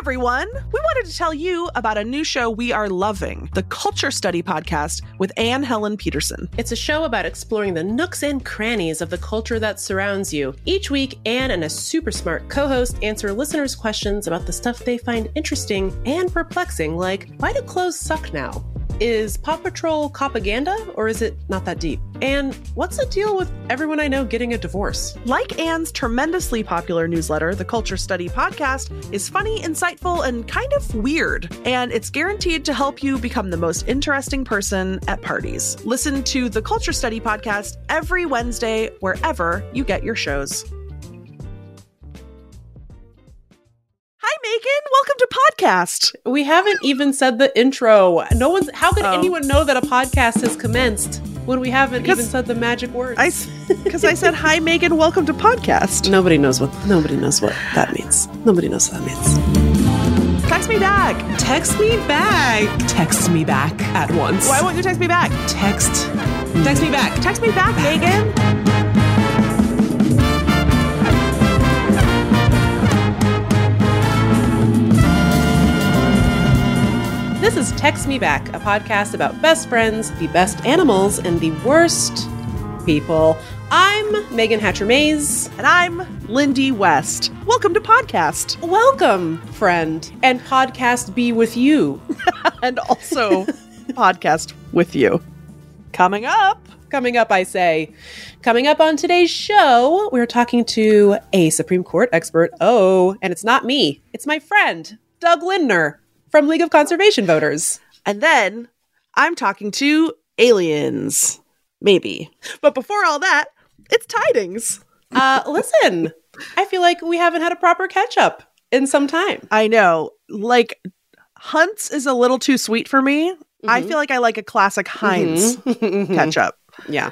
everyone. We wanted to tell you about a new show we are loving the Culture Study Podcast with Anne Helen Petersen. It's a show about exploring the nooks and crannies of the culture that surrounds you. Each week, Anne and a super smart co host answer listeners' questions about the stuff they find interesting and perplexing, like why do clothes suck now? Is Paw Patrol propaganda or is it not that deep? And what's the deal with everyone I know getting a divorce? Like Anne's tremendously popular newsletter, the Culture Study Podcast is funny, insightful, and kind of weird. And it's guaranteed to help you become the most interesting person at parties. Listen to the Culture Study Podcast every Wednesday, wherever you get your shows. Meagan. Welcome to podcast. We haven't even said the intro. No one's. How could Oh. anyone know that a podcast has commenced when we haven't Because even said the magic words? I because I said hi, Meagan. Welcome to podcast. nobody knows what. Nobody knows what that means. Nobody knows what that means. Text me back. Text me back. Text me back at once. Why won't you text me back? text? Text me back. Text me back, Meagan. Is Text Me Back, a podcast about best friends, the best animals, and the worst people. I'm Meagan Hatcher Mays. And I'm Lindy West. Welcome to podcast. Welcome, friend, and podcast be with you. And also podcast with you. Coming up. Coming up, I say, coming up on today's show, we're talking to a Supreme Court expert. Oh, and it's not me, it's my friend, Doug Lindner from League of Conservation Voters. And then I'm talking to aliens. Maybe. But before all that, it's tidings. Uh, listen, I feel like we haven't had a proper catch up in some time. I know. Like Hunt's is a little too sweet for me. I Mhm. feel like I like a classic Heinz Mhm. ketchup. Yeah.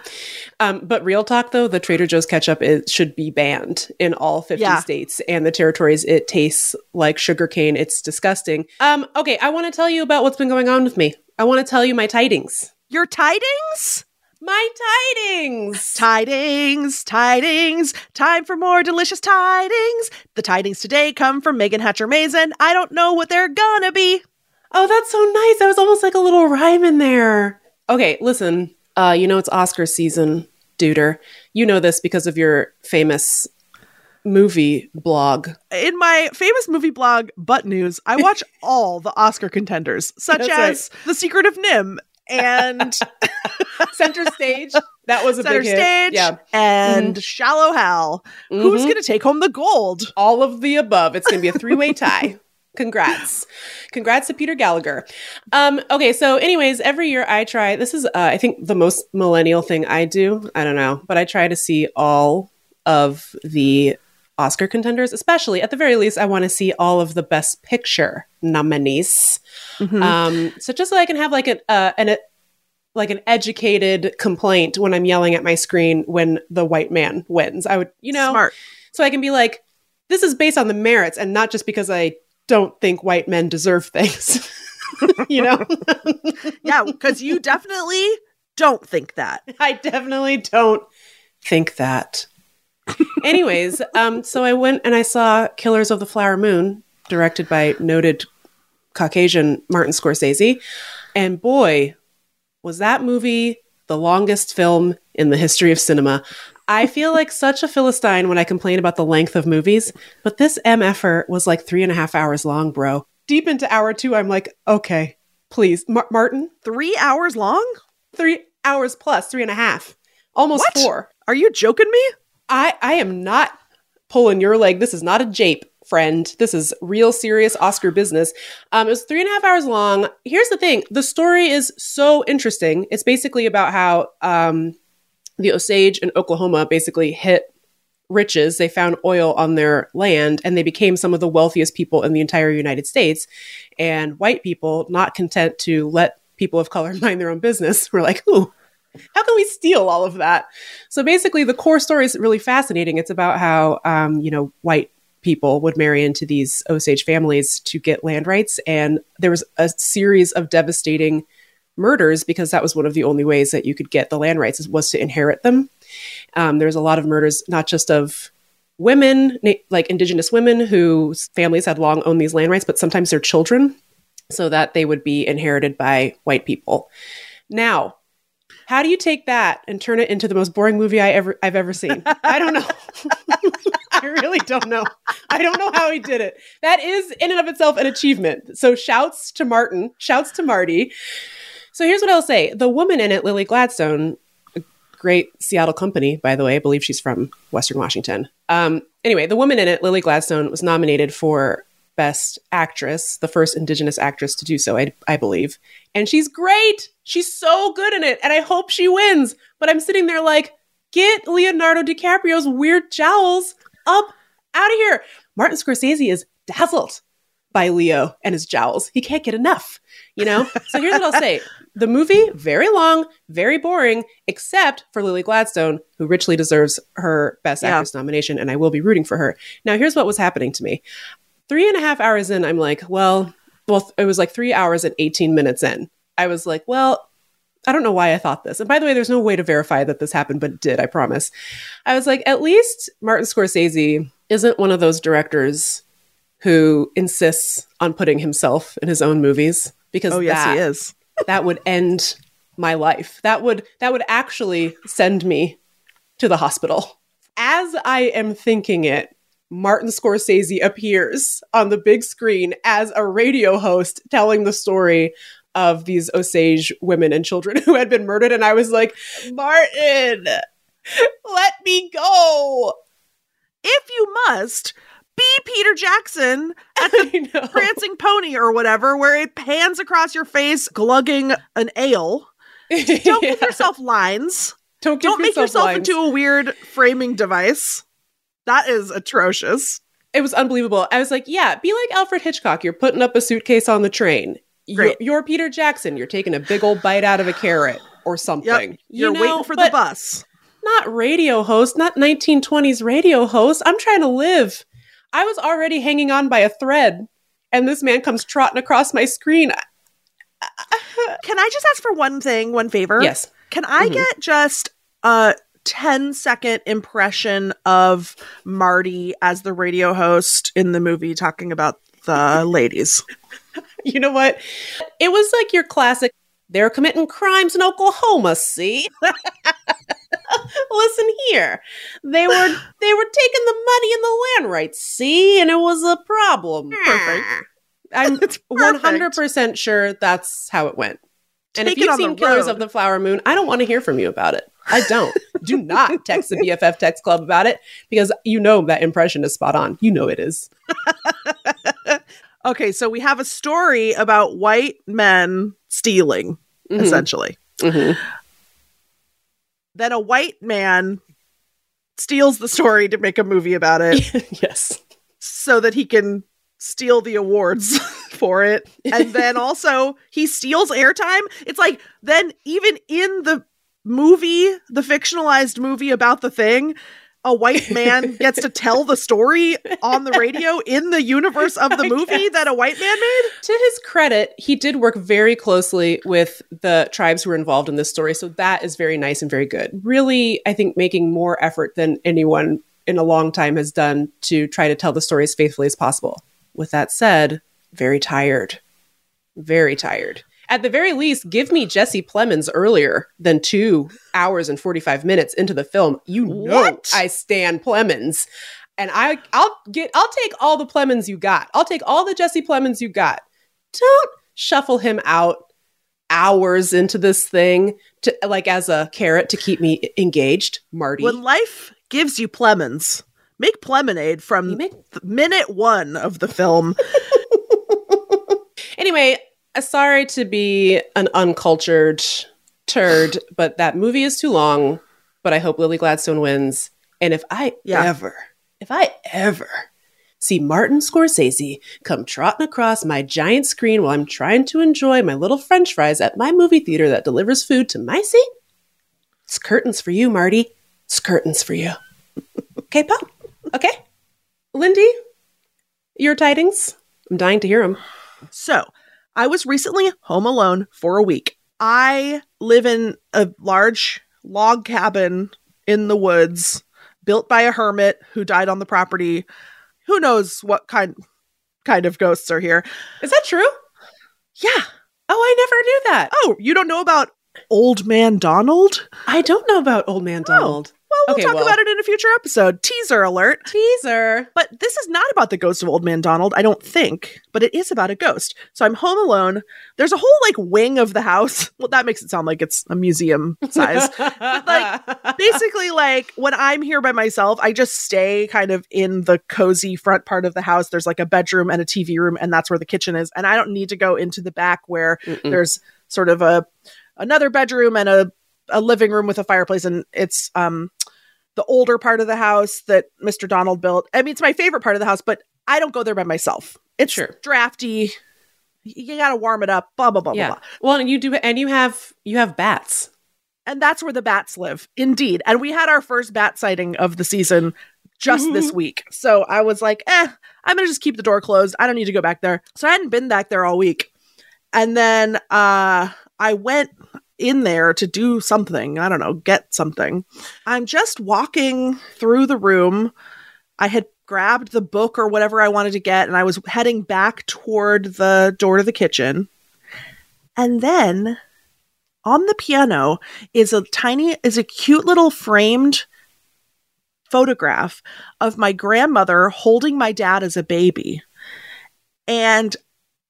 Um, but real talk though, the Trader Joe's ketchup is, should be banned in all 50 Yeah. states and the territories. It tastes like sugarcane. It's disgusting. Um, okay, I want to tell you about what's been going on with me. I want to tell you my tidings. Your tidings? My tidings. Tidings, tidings, time for more delicious tidings. The tidings today come from Meagan Hatcher Mason. I don't know what they're gonna be. Oh, that's so nice. That was almost like a little rhyme in there. Okay, listen. Uh, you know it's Oscar season, duder. You know this because of your famous movie blog. In my famous movie blog, Butt News, I watch all the Oscar contenders, such That's as The Secret of NIMH and Center stage. That was a Center big hit. Stage Yeah. and Shallow Hal. Who's Mhm. going to take home the gold? all of the above. It's going to be a three way tie. Congrats. Congrats to Peter Gallagher. Um, okay, so, anyways, every year I try, this is, uh, I think, the most millennial thing I do. I don't know, but I try to see all of the Oscar contenders, especially at the very least, I want to see all of the Best Picture nominees. Mhm. Um, so just so I can have like an, uh, an, like an educated complaint when I'm yelling at my screen when the white man wins. I would, you know, Smart. so I can be like, this is based on the merits and not just because I don't think white men deserve things. you know, Yeah, because you definitely don't think that. I definitely don't think that. Anyways, um, so I went and I saw Killers of the Flower Moon, directed by noted Caucasian Martin Scorsese. And boy, was that movie the longest film in the history of cinema. I feel like such a Philistine when I complain about the length of movies, but this MFer was like three and a half hours long, bro. Deep into hour two, I'm like, okay, please, Mar- Martin, Three hours long? three hours plus, three and a half, almost What? four. Are you joking me? I I am not pulling your leg. This is not a jape, friend. This is real serious Oscar business. Um, it was three and a half hours long. Here's the thing: the story is so interesting. It's basically about how um, the Osage in Oklahoma basically hit riches. They found oil on their land, and they became some of the wealthiest people in the entire United States. And white people, not content to let people of color mind their own business, were like, "Ooh." How can we steal all of that? So basically, the core story is really fascinating. It's about how um, you know white people would marry into these Osage families to get land rights, and there was a series of devastating murders because that was one of the only ways that you could get the land rights was to inherit them. Um, was a lot of murders, not just of women, like indigenous women whose families had long owned these land rights, but sometimes their children, so that they would be inherited by white people. Now, how do you take that and turn it into the most boring movie I ever I've ever seen? I don't know. I really don't know. I don't know how he did it. That is in and of itself an achievement. So shouts to Martin, shouts to Marty. So here's what I'll say. The woman in it, Lily Gladstone, a great Seattle company, by the way. I believe she's from Western Washington. Um, anyway, the woman in it, Lily Gladstone, was nominated for Best Actress, the first Indigenous actress to do so, I, I believe. And she's great. She's so good in it. And I hope she wins. But I'm sitting there like, get Leonardo DiCaprio's weird jowls up out of here. Martin Scorsese is dazzled by Leo and his jowls. He can't get enough, you know? So here's what I'll say. The movie, very long, very boring, except for Lily Gladstone, who richly deserves her Best Yeah. Actress nomination, and I will be rooting for her. Now, here's what was happening to me. Three and a half hours in, I'm like, well, well, it was like three hours and 18 minutes in. I was like, well, I don't know why I thought this. And by the way, there's no way to verify that this happened, but it did, I promise. I was like, at least Martin Scorsese isn't one of those directors who insists on putting himself in his own movies because Oh yes, that, he is. that would end my life. That would that would actually send me to the hospital. As I am thinking it, Martin Scorsese appears on the big screen as a radio host telling the story of these Osage women and children who had been murdered and I was like, "Martin, let me go." If you must, be Peter Jackson at the prancing pony or whatever, where it pans across your face, glugging an ale. Don't give yourself lines. Don't, give Don't make yourself lines. into a weird framing device. That is atrocious. it was unbelievable. I was like, yeah, be like Alfred Hitchcock. You're putting up a suitcase on the train. You're, you're Peter Jackson. You're taking a big old bite out of a carrot or something. Yep. You You're know, waiting for the bus. Not radio host, not 1920s radio host. I'm trying to live. I was already hanging on by a thread, and this man comes trotting across my screen. Can I just ask for one thing, one favor? Yes. Can I Mhm. get just a 10 second impression of Marty as the radio host in the movie talking about the ladies? You know what? It was like your classic. They're committing crimes in Oklahoma. See, listen here. They were they were taking the money and the land rights. See, and it was a problem. Perfect. I'm It's 100% sure that's how it went. And Take if you've seen Killers of the Flower Moon, I don't want to hear from you about it. I don't. Do not text the BFF text club about it because you know that impression is spot on. You know it is. Okay, so we have a story about white men stealing, Mhm. essentially. Mhm. Then a white man steals the story to make a movie about it yes. so that he can steal the awards for it. And then also he steals airtime. It's like then even in the movie, the fictionalized movie about the thing, a white man gets to tell the story on the radio in the universe of the movie that a white man made. To his credit, he did work very closely with the tribes who were involved in this story. So that is very nice and very good. Really, I think making more effort than anyone in a long time has done to try to tell the story as faithfully as possible. With that said, very tired. Very tired. At the very least, give me Jesse Plemons earlier than two hours and 45 minutes into the film. You know What? I stand Plemons. And I I'll get I'll take all the Plemons you got. I'll take all the Jesse Plemons you got. Don't shuffle him out hours into this thing to like as a carrot to keep me engaged, Marty. When life gives you Plemons, make Plemonade from make- minute one of the film. Anyway, sorry to be an uncultured turd, but that movie is too long. But I hope Lily Gladstone wins. And if I Yeah. ever, if I ever see Martin Scorsese come trotting across my giant screen while I'm trying to enjoy my little french fries at my movie theater that delivers food to my seat, it's curtains for you, Marty. It's curtains for you. okay, Pop? Okay? Lindy, your tidings? I'm dying to hear them. So, I was recently home alone for a week. I live in a large log cabin in the woods built by a hermit who died on the property. Who knows what kind kind of ghosts are here? Is that true? Yeah. Oh, I never knew that. Oh, you don't know about Old Man Donald? I don't know about Old Man oh. Donald. Well, we'll Okay, talk well. about it in a future episode. Teaser alert. Teaser. But this is not about the ghost of Old Man Donald, I don't think, but it is about a ghost. So I'm home alone. There's a whole like wing of the house. Well, that makes it sound like it's a museum size. like, Basically, like when I'm here by myself, I just stay kind of in the cozy front part of the house. There's like a bedroom and a TV room, and that's where the kitchen is. And I don't need to go into the back where Mm-mm. there's sort of a another bedroom and a a living room with a fireplace and it's um the older part of the house that Mr. Donald built. I mean it's my favorite part of the house, but I don't go there by myself. It's Sure. drafty. You got to warm it up, blah blah blah yeah. blah. Well, and you do, and you have you have bats. And that's where the bats live. Indeed. And we had our first bat sighting of the season just this week. So I was like, "Eh, I'm going to just keep the door closed. I don't need to go back there." So I hadn't been back there all week. And then uh I went in there to do something. I don't know, get something. I'm just walking through the room. I had grabbed the book or whatever I wanted to get, and I was heading back toward the door to the kitchen. And then on the piano is a tiny, is a cute little framed photograph of my grandmother holding my dad as a baby. And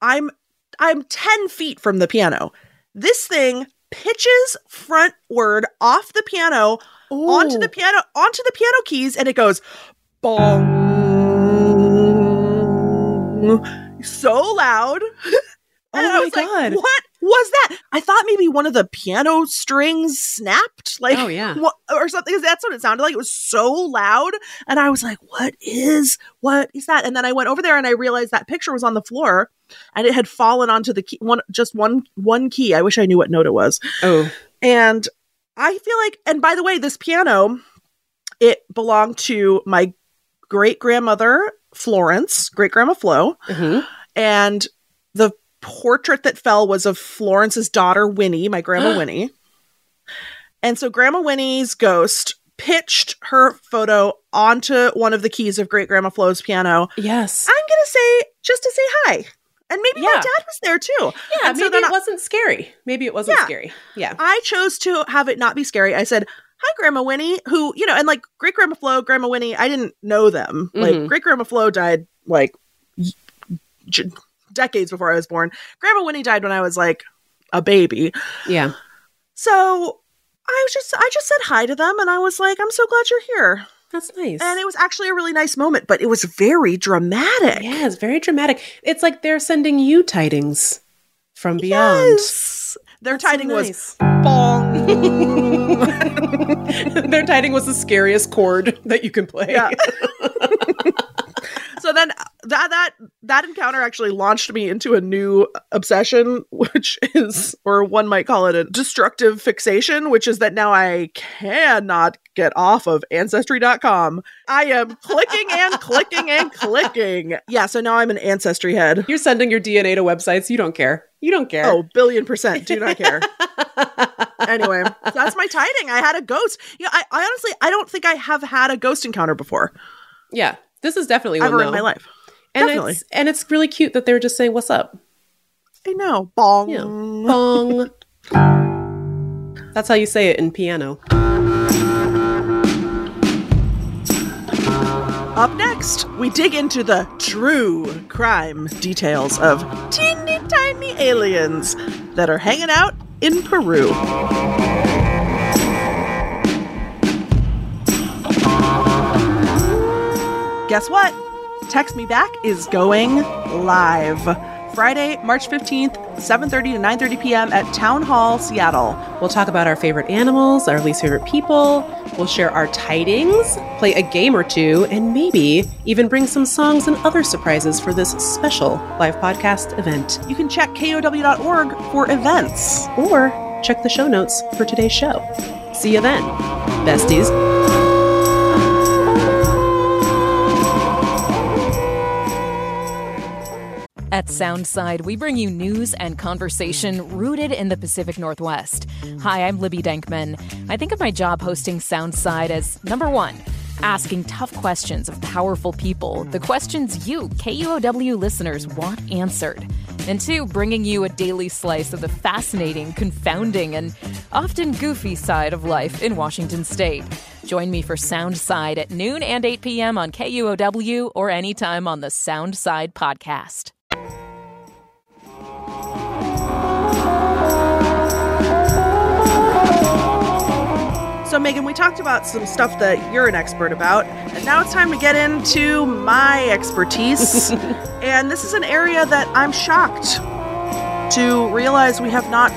I'm I'm 10 feet from the piano. This thing pitches frontward off the piano onto the piano onto the piano keys and it goes bong. So loud. Oh my was like, God. what was that? I thought maybe one of the piano strings snapped like Oh, yeah. what, or something that's what it sounded like. It was so loud. And i was like what is what is that? And then i went over there and i realized that picture was on the floor and it had fallen onto the key one just one one key i wish i knew what note it was Oh, and I feel like, and by the way, this piano, it belonged to my great grandmother, Florence, great grandma Flo. mhm. And the portrait that fell was of Florence's daughter, Winnie, my grandma Winnie. And so Grandma Winnie's ghost pitched her photo onto one of the keys of great grandma Flo's piano. yes. I'm going to say, just to say hi. And maybe my dad was there too. yeah, and so maybe then it I- wasn't scary. Maybe it wasn't Yeah. scary. Yeah. I chose to have it not be scary. I said, Hi, Grandma Winnie, who, you know, and like great grandma Flo, Grandma Winnie, I didn't know them. Like Mhm. great grandma Flo died like j- decades before I was born. Grandma Winnie died when I was like a baby. Yeah. So I was just, I just said hi to them and I was like, I'm so glad you're here. That's nice. And it was actually a really nice moment, but it was very dramatic. yeah, it's very dramatic. It's like they're sending you tidings from beyond. Yes. Their That's so tiding was bong. Their tiding was the scariest chord that you can play. Yeah. so then uh, that that that encounter actually launched me into a new obsession which is or one might call it a destructive fixation which is that now I cannot get off of ancestry.com. I am clicking and clicking and clicking. Yeah, so now I'm an ancestry head. You're sending your DNA to websites. You don't care. You don't care. Oh, billion percent do not care. anyway, that's my tiding. I had a ghost. Yeah, I, I honestly I don't think I have had a ghost encounter before yeah. This is definitely one though. in my life. And Definitely. it's and it's really cute that they're just saying what's up. I know. Bong. Yeah. Bong. That's how you say it in piano. Up next, we dig into the true crime details of teeny tiny aliens that are hanging out in Peru. Guess what? Text Me Back is going live. Friday, March 15th, 7:30 to 9:30 p.m. at Town Hall, Seattle. We'll talk about our favorite animals, our least favorite people. We'll share our tidings, play a game or two, and maybe even bring some songs and other surprises for this special live podcast event. You can check kuow.org for events. Or check the show notes for today's show. See you then, besties. At Soundside, we bring you news and conversation rooted in the Pacific Northwest. Hi, I'm Libby Denkman. I think of my job hosting Soundside as number one, asking tough questions of powerful people, the questions you, KUOW listeners, want answered. And two, bringing you a daily slice of the fascinating, confounding, and often goofy side of life in Washington state. Join me for Soundside at noon and 8 p.m. on KUOW or anytime on the Soundside podcast. So, Meagan, we talked about some stuff that you're an expert about, and now it's time to get into my expertise. and this is an area that I'm shocked to realize we have not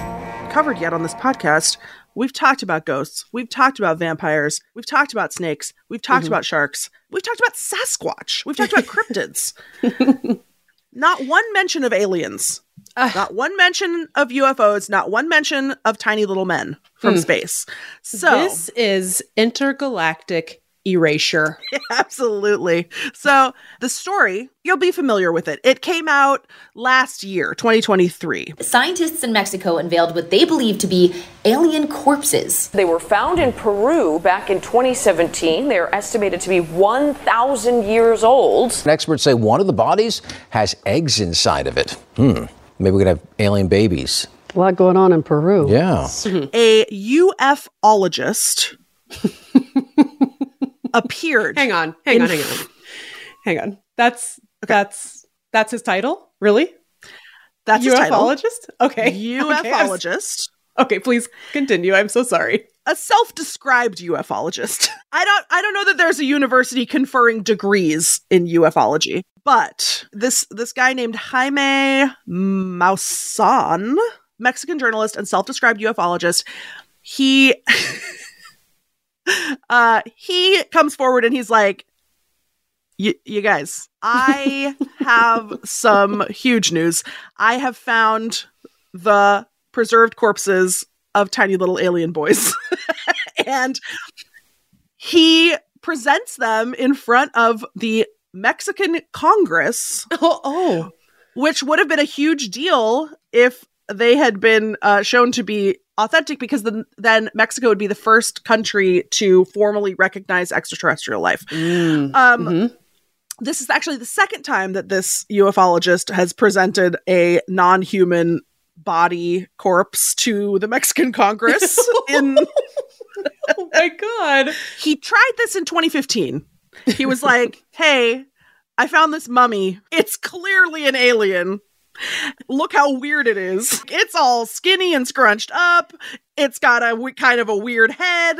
covered yet on this podcast. We've talked about ghosts, we've talked about vampires, we've talked about snakes, we've talked Mm-hmm. about sharks, we've talked about Sasquatch, we've talked about cryptids. not one mention of aliens. Not one mention of UFOs, not one mention of tiny little men from space. So, This is intergalactic erasure. absolutely. So, the story, you'll be familiar with it. It came out last year, 2023. Scientists in Mexico unveiled what they believe to be alien corpses. They were found in Peru back in 2017. They are estimated to be 1,000 years old. Experts say one of the bodies has eggs inside of it. Hmm. Maybe we could have alien babies. A lot going on in Peru. Yeah. A UFologist appeared. Hang on, hang In- on, hang on, hang on. That's that's that's his title, really? That's his title. ufologist. Okay, Okay, UFologist. Okay, please continue. I'm so sorry. A self-described ufologist. I don't I don't know that there's a university conferring degrees in ufology, but this this guy named Jaime Maussan, Mexican journalist and self-described ufologist, he uh he comes forward and he's like you guys, I have some huge news. I have found the preserved corpses of tiny little alien boys. and he presents them in front of the Mexican Congress, Oh, oh, which would have been a huge deal if they had been uh, shown to be authentic because then, then Mexico would be the first country to formally recognize extraterrestrial life. Mm. Um, Mhm. This is actually the second time that this ufologist has presented a non human body corpse to the Mexican Congress. in oh my god! He tried this in 2015. He was like, hey, I found this mummy. It's clearly an alien. Look how weird it is. It's all skinny and scrunched up. It's got a w- kind of a weird head.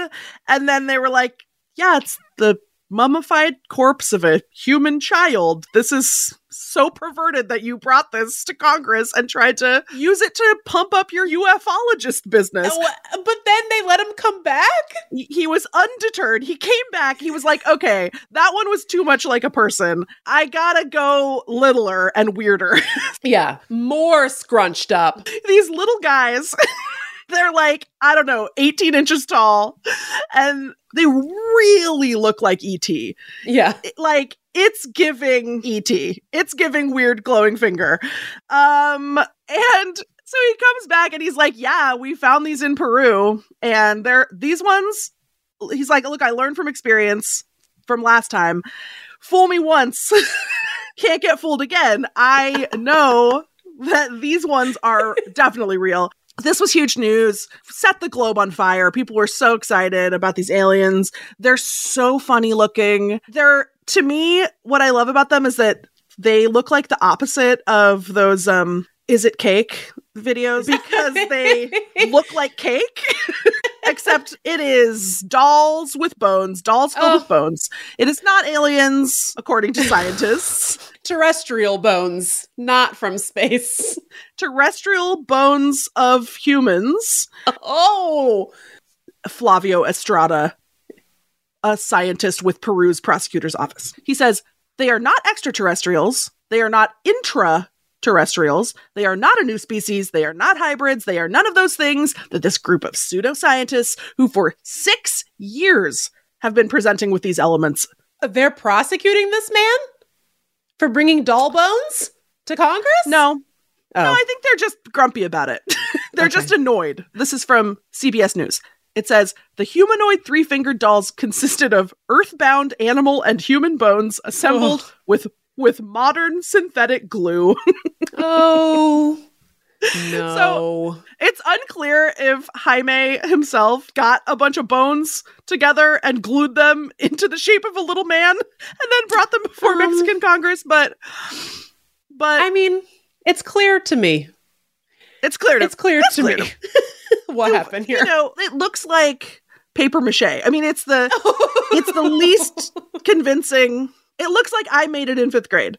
And then they were like, yeah, it's the mummified corpse of a human child. This is so perverted that you brought this to Congress and tried to use it to pump up your ufologist business. Uh, But then they let him come back. He- he was undeterred. He came back. He was like, okay, that one was too much like a person. I gotta go littler and weirder. Yeah, more scrunched up. These little guys, they're like, I don't know, 18 inches tall, and they really look like E.T. Yeah, like, it's giving E.T. It's giving weird glowing finger. Um, and so he comes back and he's like, Yeah, we found these in Peru, and they're these ones. He's like, Look, I learned from experience from last time. Fool me once, can't get fooled again. I know that these ones are definitely real. This was huge news. Set the globe on fire. People were so excited about these aliens. They're so funny looking. They're to me what I love about them is that they look like the opposite of those um is it cake videos because they look like cake except it is dolls with bones dolls filled Oh. with bones it is not aliens according to scientists terrestrial bones, not from space. terrestrial bones of humans Oh, flavio estrada a scientist with peru's prosecutor's office he says they are not extraterrestrials they are not intra terrestrials. They are not a new species. They are not hybrids. They are none of those things that this group of pseudoscientists, who for six years have been presenting with these elements, they're prosecuting this man for bringing doll bones to Congress. no, oh. no, I think they're just grumpy about it. they're Okay. just annoyed. This is from CBS News. It says the humanoid three fingered dolls consisted of earthbound animal and human bones assembled with with modern synthetic glue. Oh no. it's unclear if Jaime himself got a bunch of bones together and glued them into the shape of a little man and then brought them before Um, Mexican Congress, but but I mean, it's clear to me. it's clear to It's clear it's to clear me what happened here. You know, it looks like paper mache. I mean, it's the it's the least convincing. It looks like I made it in fifth grade.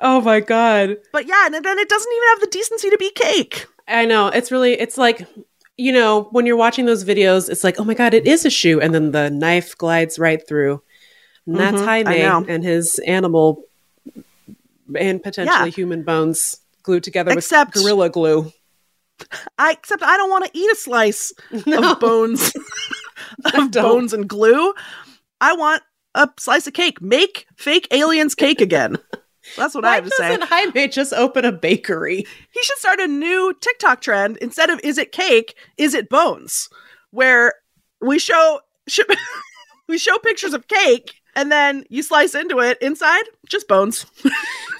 Oh my god. But yeah, and then it doesn't even have the decency to be cake. I know. It's really it's like you know, when you're watching those videos, it's like, oh my god, it is a shoe, and then the knife glides right through. And that's Mhm, I Jaime and his animal and potentially Yeah. human bones glued together Except- with gorilla glue. I except I don't want to eat a slice No. of bones of bones and glue. I want a slice of cake. Make fake aliens cake again. That's what I Why have to say. doesn't Jaime just open a bakery? He should start a new TikTok trend. Instead of is it cake, is it bones? Where we show sh- we show pictures of cake and then you slice into it inside just bones.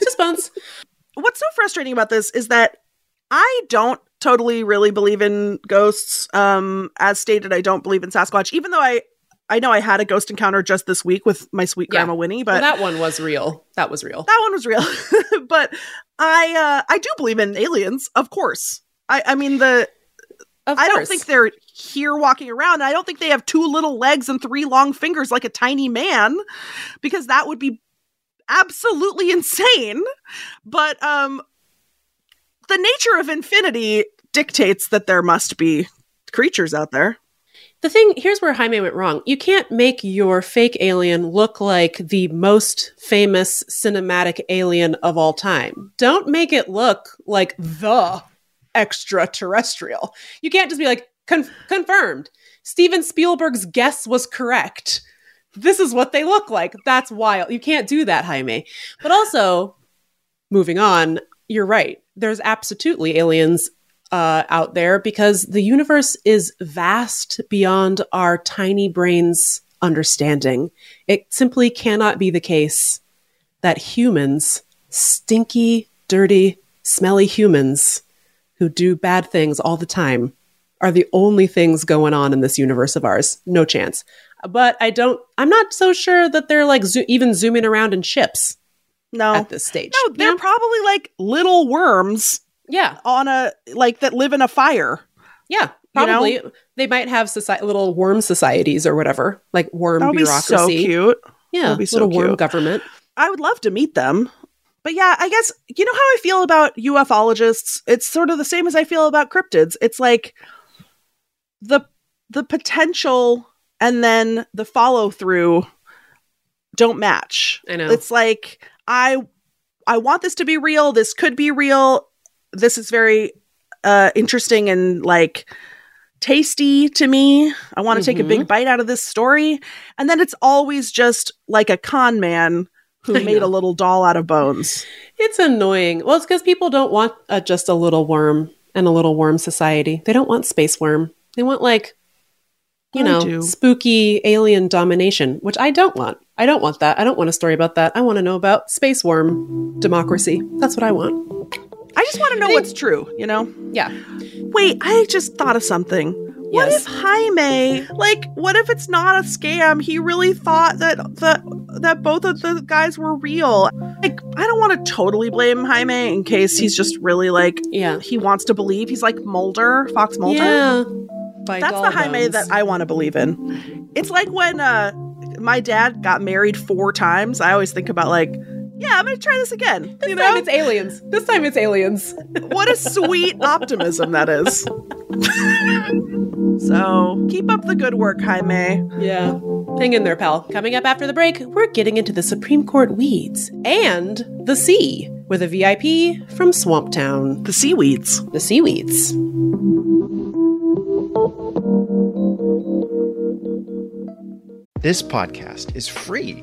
Just bones. What's so frustrating about this is that I don't totally really believe in ghosts. Um as stated I don't believe in Sasquatch even though I I know I had a ghost encounter just this week with my sweet Yeah. grandma Winnie, Well, but that one was real. That was real. that one was real. but I uh I do believe in aliens, of course. I I mean the I don't think they're here walking around. I don't think they have two little legs and three long fingers like a tiny man because that would be absolutely insane. But um the nature of infinity dictates that there must be creatures out there. The thing here's where Jaime went wrong. You can't make your fake alien look like the most famous cinematic alien of all time. Don't make it look like the extraterrestrial. You can't just be like "Con- confirmed. Steven Spielberg's guess was correct. This is what they look like. That's wild. You can't do that, Jaime. But also, moving on, you're right. There's absolutely aliens uh, out there because the universe is vast beyond our tiny brains' understanding. It simply cannot be the case that humans, stinky, dirty, smelly humans who do bad things all the time, are the only things going on in this universe of ours. No chance. But I don't, I'm not so sure that they're like zo- even zooming around in ships No. at this stage. no, they're You know? probably like little worms yeah. on a like that live in a fire. Yeah, You know? probably they might have soci- little worm societies or whatever, like worm That would be bureaucracy. so cute. Yeah, be so little worm government. I would love to meet them. But yeah, I guess you know how I feel about ufologists. It's sort of the same as I feel about cryptids. It's like the the potential and then the follow through don't match. I know. It's like I I want this to be real. This could be real. This is very uh interesting and like tasty to me. I want to take a big bite out of this story. And then it's always just like a con man who I made know. a little doll out of bones. It's annoying. Well, it's because people don't want uh just a little worm and a little worm society. They don't want space worm. They want like, you I know, do. spooky alien domination, which I don't want. I don't want that. I don't want a story about that. I want to know about space worm democracy. That's what I want. I just want to know They- what's true, you know? Yeah. Wait, I just thought of something. What Yes. if Jaime, like, what if it's not a scam? He really thought that that that both of the guys were real. Like, I don't want to totally blame Jaime in case he's just really like Yeah. he wants to believe. He's like Mulder, Fox Mulder. Yeah. That's the Jaime Gallbones. that I want to believe in. It's like when uh my dad got married four times. I always think about like, yeah, I'm gonna try this again. This you time know, it's aliens. This time it's aliens. what a sweet optimism that is. so keep up the good work, Jaime. Yeah. Hang in there, pal. Coming up after the break, we're getting into the Supreme Court weeds and the sea with a VIP from Swamp Town. The seaweeds. The seaweeds. This podcast is free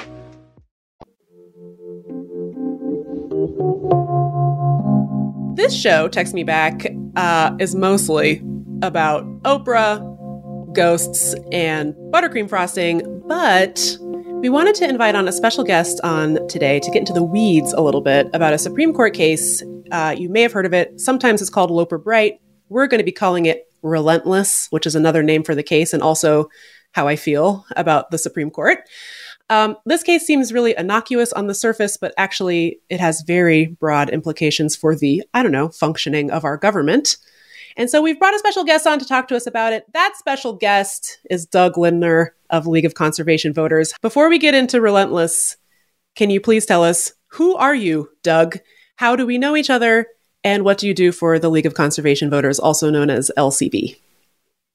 This show, Text Me Back, uh, is mostly about Oprah, ghosts, and buttercream frosting, but we wanted to invite on a special guest on today to get into the weeds a little bit about a Supreme Court case. Uh, you may have heard of it. Sometimes it's called Loper Bright. We're going to be calling it Relentless, which is another name for the case and also how I feel about the Supreme Court. Um, this case seems really innocuous on the surface, but actually it has very broad implications for the, I don't know, functioning of our government. And so we've brought a special guest on to talk to us about it. That special guest is Doug Lindner of League of Conservation Voters. Before we get into Relentless, can you please tell us who are you, Doug? How do we know each other? And what do you do for the League of Conservation Voters, also known as LCV?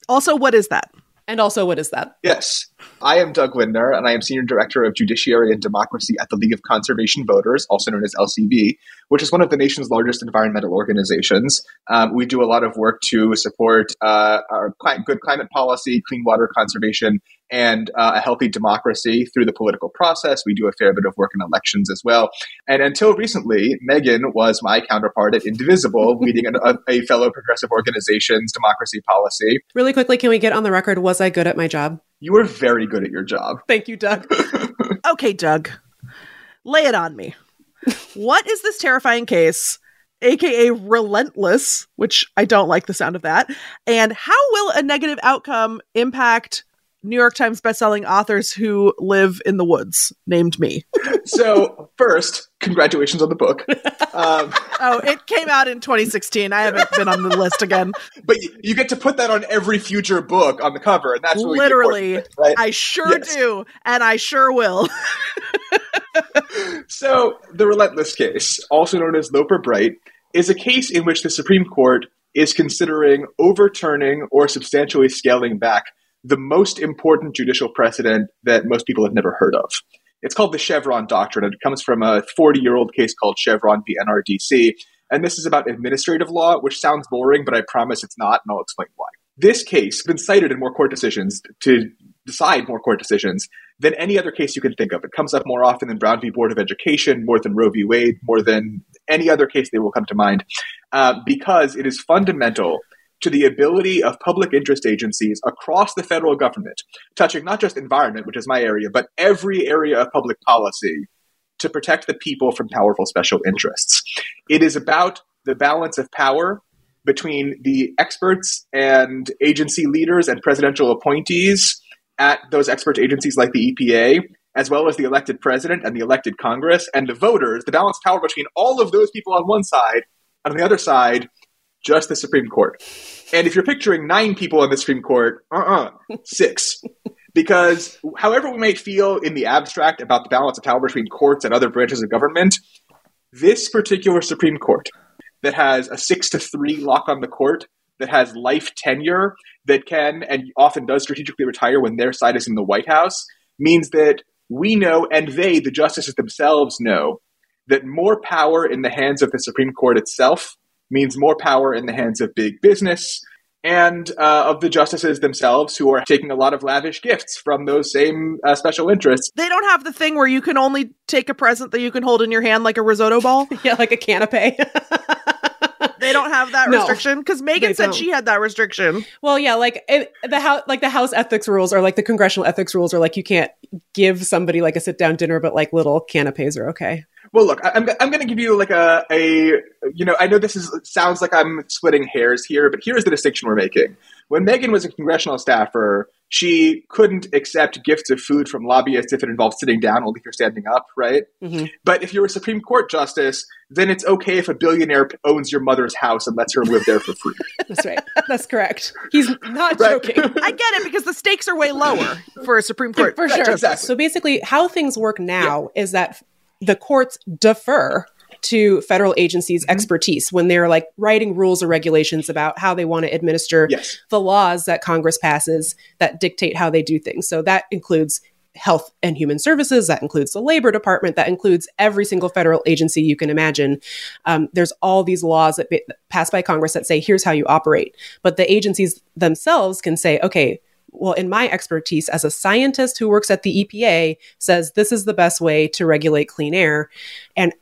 Also, what is that? And also, what is that? Yes. I am Doug Lindner, and I am Senior Director of Judiciary and Democracy at the League of Conservation Voters, also known as LCV, which is one of the nation's largest environmental organizations. Um, we do a lot of work to support uh, our cli- good climate policy, clean water conservation, and uh, a healthy democracy through the political process. We do a fair bit of work in elections as well. And until recently, Meagan was my counterpart at Indivisible, leading an, a, a fellow progressive organization's democracy policy. Really quickly, can we get on the record? Was I good at my job? You are very good at your job. Thank you, Doug. Okay, Doug, lay it on me. what is this terrifying case, aka relentless, which I don't like the sound of that, and how will a negative outcome impact New York Times bestselling authors who live in the woods, named me? So, first, congratulations on the book. Um, oh, it came out in 2016. I haven't been on the list again. but you, you get to put that on every future book on the cover, and that's really Literally, right? I sure Yes. do, and I sure will. So, the Relentless case, also known as Loper Bright, is a case in which the Supreme Court is considering overturning or substantially scaling back the most important judicial precedent that most people have never heard of. It's called the Chevron Doctrine. And it comes from a 40 year old case called Chevron v. NRDC. And this is about administrative law, which sounds boring, but I promise it's not, and I'll explain why. This case has been cited in more court decisions to decide more court decisions than any other case you can think of. It comes up more often than Brown v. Board of Education, more than Roe v. Wade, more than any other case they will come to mind, uh, because it is fundamental to the ability of public interest agencies across the federal government, touching not just environment, which is my area, but every area of public policy, to protect the people from powerful special interests. It is about the balance of power between the experts and agency leaders and presidential appointees at those expert agencies like the EPA, as well as the elected president and the elected Congress, and the voters, the balance of power between all of those people on one side, and on the other side, just the Supreme Court. And if you're picturing nine people on the Supreme Court, uh uh six. Because however we may feel in the abstract about the balance of power between courts and other branches of government, this particular Supreme Court that has a six to three lock on the court, that has life tenure, that can and often does strategically retire when their side is in the White House, means that we know and they, the justices themselves, know that more power in the hands of the Supreme Court itself means more power in the hands of big business and uh, of the justices themselves who are taking a lot of lavish gifts from those same uh, special interests. They don't have the thing where you can only take a present that you can hold in your hand like a risotto ball. yeah, like a canapé. They don't have that No, restriction because Meagan said don't. she had that restriction. well, yeah, like it, the house, like the House ethics rules, or like the congressional ethics rules, are like you can't give somebody like a sit down dinner, but like little canapes are okay. Well, look, I- I'm, I'm going to give you like a, a, you know, I know this is sounds like I'm splitting hairs here, but here's the distinction we're making. When Meagan was a congressional staffer, she couldn't accept gifts of food from lobbyists if it involved sitting down, only if you're standing up, right? Mhm. But if you're a Supreme Court justice, then it's okay if a billionaire owns your mother's house and lets her live there for free. That's right. That's correct. He's not Right. joking. I get it because the stakes are way lower for a Supreme Court. For sure. exactly. So basically, how things work now is that the courts defer to federal agencies' Mm-hmm. expertise when they're like writing rules or regulations about how they want to administer Yes. the laws that Congress passes that dictate how they do things. So that includes health and human services, that includes the labor department, that includes every single federal agency you can imagine. Um, there's all these laws that be, passed by Congress that say, here's how you operate. But the agencies themselves can say, okay, well, in my expertise as a scientist who works at the EPA, says this is the best way to regulate clean air. And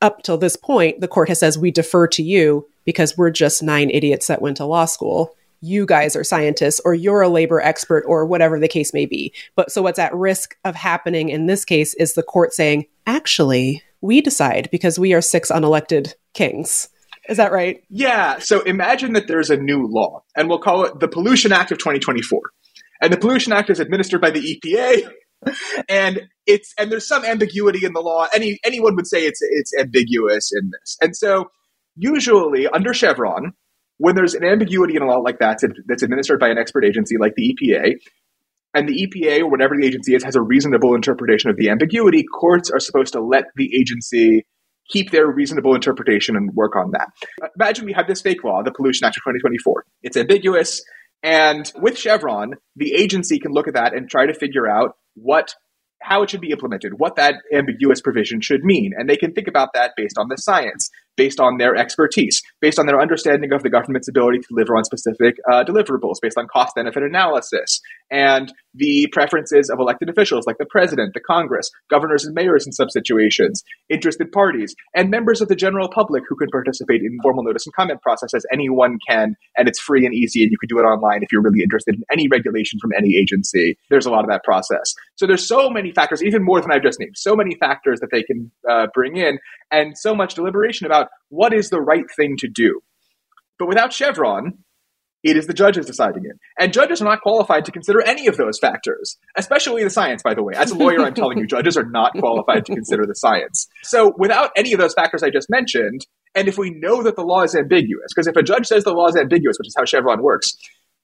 up till this point, the court has says we defer to you because we're just nine idiots that went to law school. You guys are scientists, or you're a labor expert, or whatever the case may be. But so what's at risk of happening in this case is the court saying, actually, we decide because we are six unelected kings. Is that right? Yeah. So imagine that there's a new law, and we'll call it the Pollution Act of 2024. And the Pollution Act is administered by the EPA, and it's and there's some ambiguity in the law. Any anyone would say it's it's ambiguous in this. And so usually under Chevron, when there's an ambiguity in a law like that that's administered by an expert agency like the EPA, and the EPA or whatever the agency is has a reasonable interpretation of the ambiguity, courts are supposed to let the agency keep their reasonable interpretation and work on that. Imagine we have this fake law, the Pollution Act of 2024. It's ambiguous. And with Chevron, the agency can look at that and try to figure out what how it should be implemented, what that ambiguous provision should mean. And they can think about that based on the science based on their expertise, based on their understanding of the government's ability to deliver on specific uh, deliverables, based on cost benefit analysis, and the preferences of elected officials like the president, the Congress, governors and mayors in some situations, interested parties, and members of the general public who can participate in formal notice and comment process as anyone can, and it's free and easy, and you can do it online if you're really interested in any regulation from any agency. There's a lot of that process. So there's so many factors, even more than I've just named, so many factors that they can uh, bring in, and so much deliberation about what is the right thing to do. But without Chevron, it is the judges deciding it. And judges are not qualified to consider any of those factors, especially the science, by the way. As a lawyer, I'm telling you, judges are not qualified to consider the science. So without any of those factors I just mentioned, and if we know that the law is ambiguous, because if a judge says the law is ambiguous, which is how Chevron works,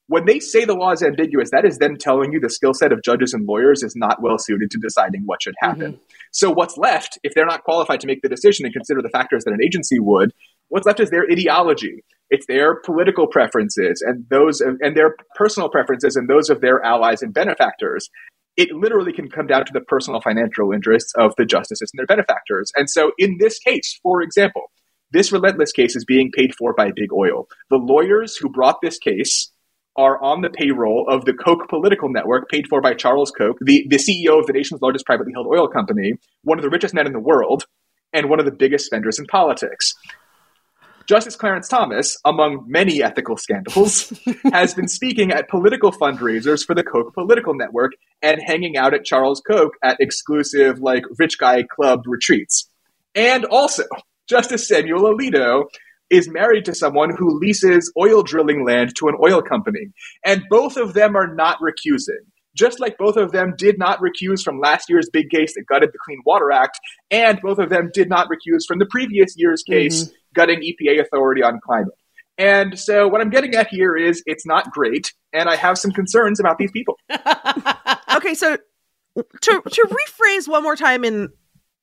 when they say the law is ambiguous, that is them telling you the skill set of judges and lawyers is not well suited to deciding what should happen. Mm-hmm. So what's left, if they're not qualified to make the decision and consider the factors that an agency would, what's left is their ideology. It's their political preferences and those and their personal preferences and those of their allies and benefactors. It literally can come down to the personal financial interests of the justices and their benefactors. And so in this case, for example, this relentless case is being paid for by big oil. The lawyers who brought this case are on the payroll of the Koch political network, paid for by Charles Koch, the, the CEO of the nation's largest privately held oil company, one of the richest men in the world, and one of the biggest spenders in politics. Justice Clarence Thomas, among many ethical scandals, has been speaking at political fundraisers for the Koch political network and hanging out at Charles Koch at exclusive, like, rich guy club retreats. And also, Justice Samuel Alito is married to someone who leases oil drilling land to an oil company. And both of them are not recusing. Just like both of them did not recuse from last year's big case that gutted the Clean Water Act, and both of them did not recuse from the previous year's case mm-hmm. gutting EPA authority on climate. And so what I'm getting at here is it's not great, and I have some concerns about these people. okay, so to to rephrase one more time in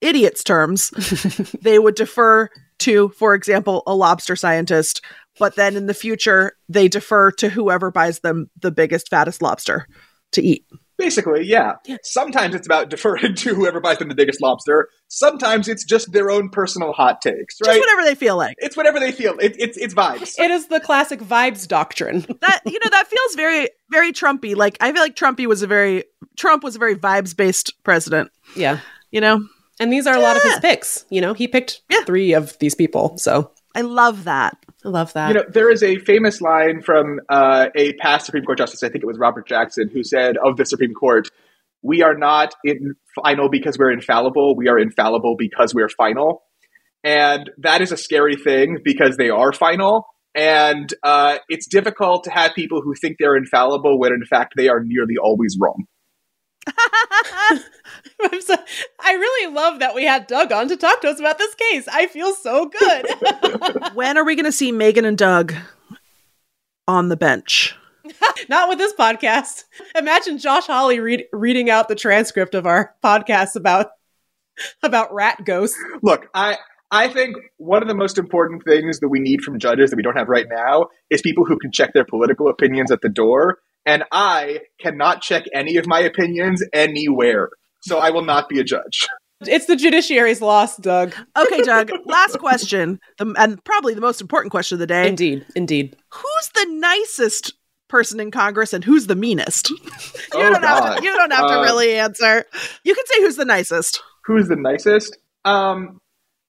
idiots terms, they would defer to, for example, a lobster scientist, but then in the future, they defer to whoever buys them the biggest, fattest lobster to eat. Basically, yeah. Sometimes it's about deferring to whoever buys them the biggest lobster. Sometimes it's just their own personal hot takes, right? Just whatever they feel like. It's whatever they feel. It, it's it's vibes. It is the classic vibes doctrine. that you know that feels very very Trumpy. Like I feel like Trumpy was a very Trump was a very vibes based president. Yeah, you know. And these are a lot of his picks. You know, he picked yeah. three of these people. So I love that. I love that. You know, there is a famous line from uh, a past Supreme Court justice, I think it was Robert Jackson, who said of the Supreme Court, we are not in final because we're infallible. We are infallible because we're final. And that is a scary thing because they are final. And uh, it's difficult to have people who think they're infallible when in fact they are nearly always wrong. so, I really love that we had Doug on to talk to us about this case. I feel so good. when are we going to see Meagan and Doug on the bench? Not with this podcast. Imagine Josh Hawley read, reading out the transcript of our podcast about about rat ghosts. Look, I I think one of the most important things that we need from judges that we don't have right now is people who can check their political opinions at the door and I cannot check any of my opinions anywhere. So I will not be a judge. It's the judiciary's loss, Doug. Okay, Doug, last question, the, and probably the most important question of the day. Indeed, indeed. Who's the nicest person in Congress and who's the meanest? you, Oh, don't have to, you don't have to Uh, really answer. You can say who's the nicest. Who's the nicest? Um,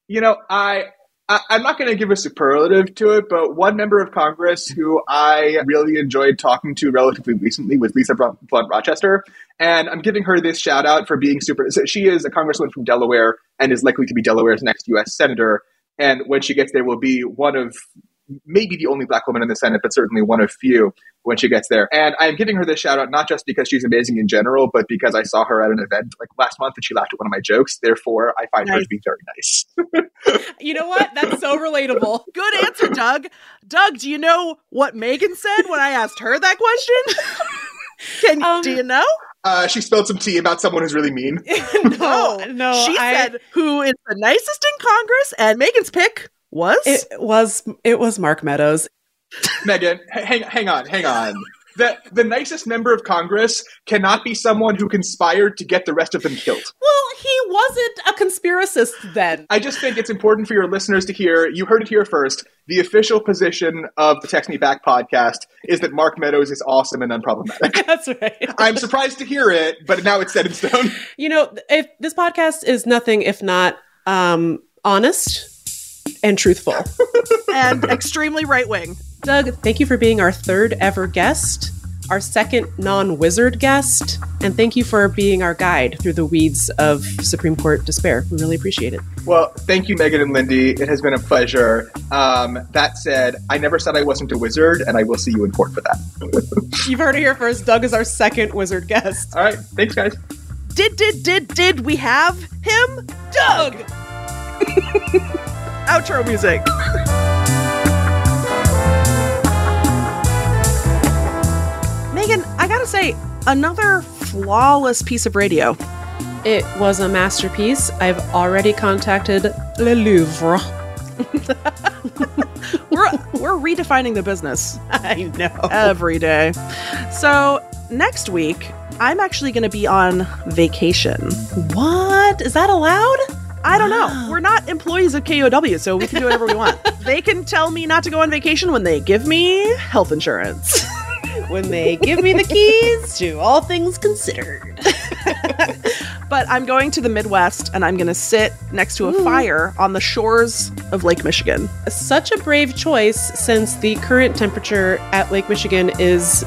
you know, I, I I'm not going to give a superlative to it, but one member of Congress who I really enjoyed talking to relatively recently was Lisa Blunt Rochester, and I'm giving her this shout out for being super. So she is a congresswoman from Delaware and is likely to be Delaware's next U.S. senator. And when she gets there, will be one of maybe the only black woman in the Senate, but certainly one of few when she gets there. And I'm giving her this shout out not just because she's amazing in general, but because I saw her at an event like last month and she laughed at one of my jokes. Therefore, I find her to be very nice. You know what? That's so relatable. Good answer, Doug. Doug, do you know what Meagan said when I asked her that question? Can Um, do you know? Uh, she spilled some tea about someone who's really mean. no, no. She I- said who is the nicest in Congress, and Meagan's pick was it was it was Mark Meadows. Meagan, hang, hang on, hang on. The, the nicest member of Congress cannot be someone who conspired to get the rest of them killed. Well, he wasn't a conspiracist then. I just think it's important for your listeners to hear. You heard it here first. The official position of the Text Me Back podcast is that Mark Meadows is awesome and unproblematic. That's right. I'm surprised to hear it, but now it's set in stone. You know, if this podcast is nothing if not um honest and truthful. and extremely right wing. Doug, thank you for being our third ever guest, our second non wizard guest, and thank you for being our guide through the weeds of Supreme Court despair. We really appreciate it. Well, thank you, Meagan and Lindy. It has been a pleasure. Um, that said, I never said I wasn't a wizard, and I will see you in court for that. You've heard it here first. Doug is our second wizard guest. All right. Thanks, guys. Did did did did we have him? Doug! Outro music. Meagan, I gotta say, another flawless piece of radio. It was a masterpiece. I've already contacted Le Louvre. We're we're redefining the business I know. every day. So next week, I'm actually gonna be on vacation. what? Is that allowed? I don't know. We're not employees of KUOW, so we can do whatever we want. They can tell me not to go on vacation when they give me health insurance. When they give me the keys to all things considered. but I'm going to the Midwest and I'm going to sit next to a fire on the shores of Lake Michigan. Such a brave choice since the current temperature at Lake Michigan is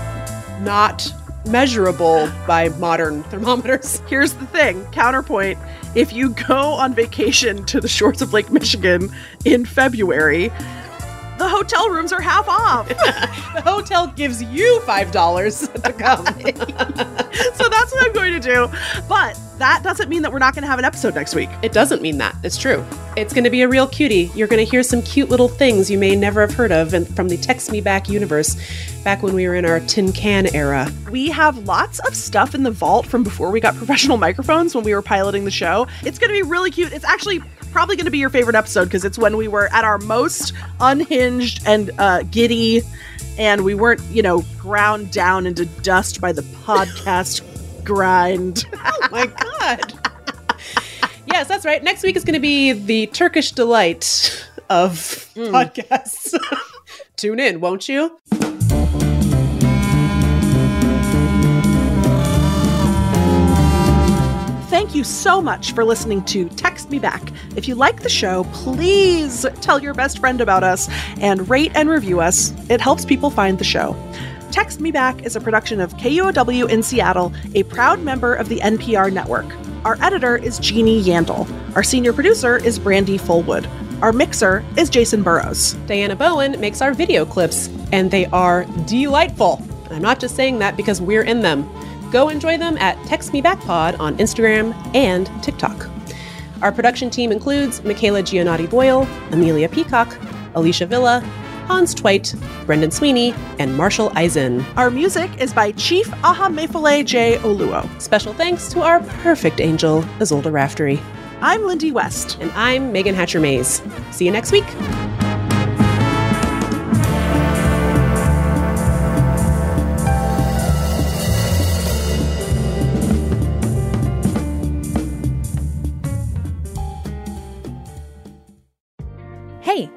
not measurable by modern thermometers. Here's the thing counterpoint if you go on vacation to the shores of Lake Michigan in February, the hotel rooms are half off. The hotel gives you $5 to come. so that's what I'm going to do. But that doesn't mean that we're not going to have an episode next week. It doesn't mean that. It's true. It's going to be a real cutie. You're going to hear some cute little things you may never have heard of and from the Text Me Back universe back when we were in our tin can era. We have lots of stuff in the vault from before we got professional microphones when we were piloting the show. It's going to be really cute. It's actually probably going to be your favorite episode because it's when we were at our most unhinged and uh, giddy, and we weren't, you know, ground down into dust by the podcast grind. Oh my God. yes, that's right. Next week is going to be the Turkish delight of podcasts. Tune in, won't you? Thank you so much for listening to Text Me Back. If you like the show, please tell your best friend about us and rate and review us. It helps people find the show. Text Me Back is a production of KUOW in Seattle, a proud member of the NPR network. Our editor is Jeannie Yandel. Our senior producer is Brandi Fullwood. Our mixer is Jason Burrows. Diana Bowen makes our video clips, and they are delightful. I'm not just saying that because we're in them. Go enjoy them at Text Me Back Pod on Instagram and TikTok. Our production team includes Michaela Giannotti Boyle, Amelia Peacock, Alicia Villa, Hans Twite, Brendan Sweeney, and Marshall Eisen. Our music is by Chief Ahamefule J. Oluo. Special thanks to our perfect angel, Isolde Raftery. I'm Lindy West. And I'm Meagan Hatcher Mays. See you next week.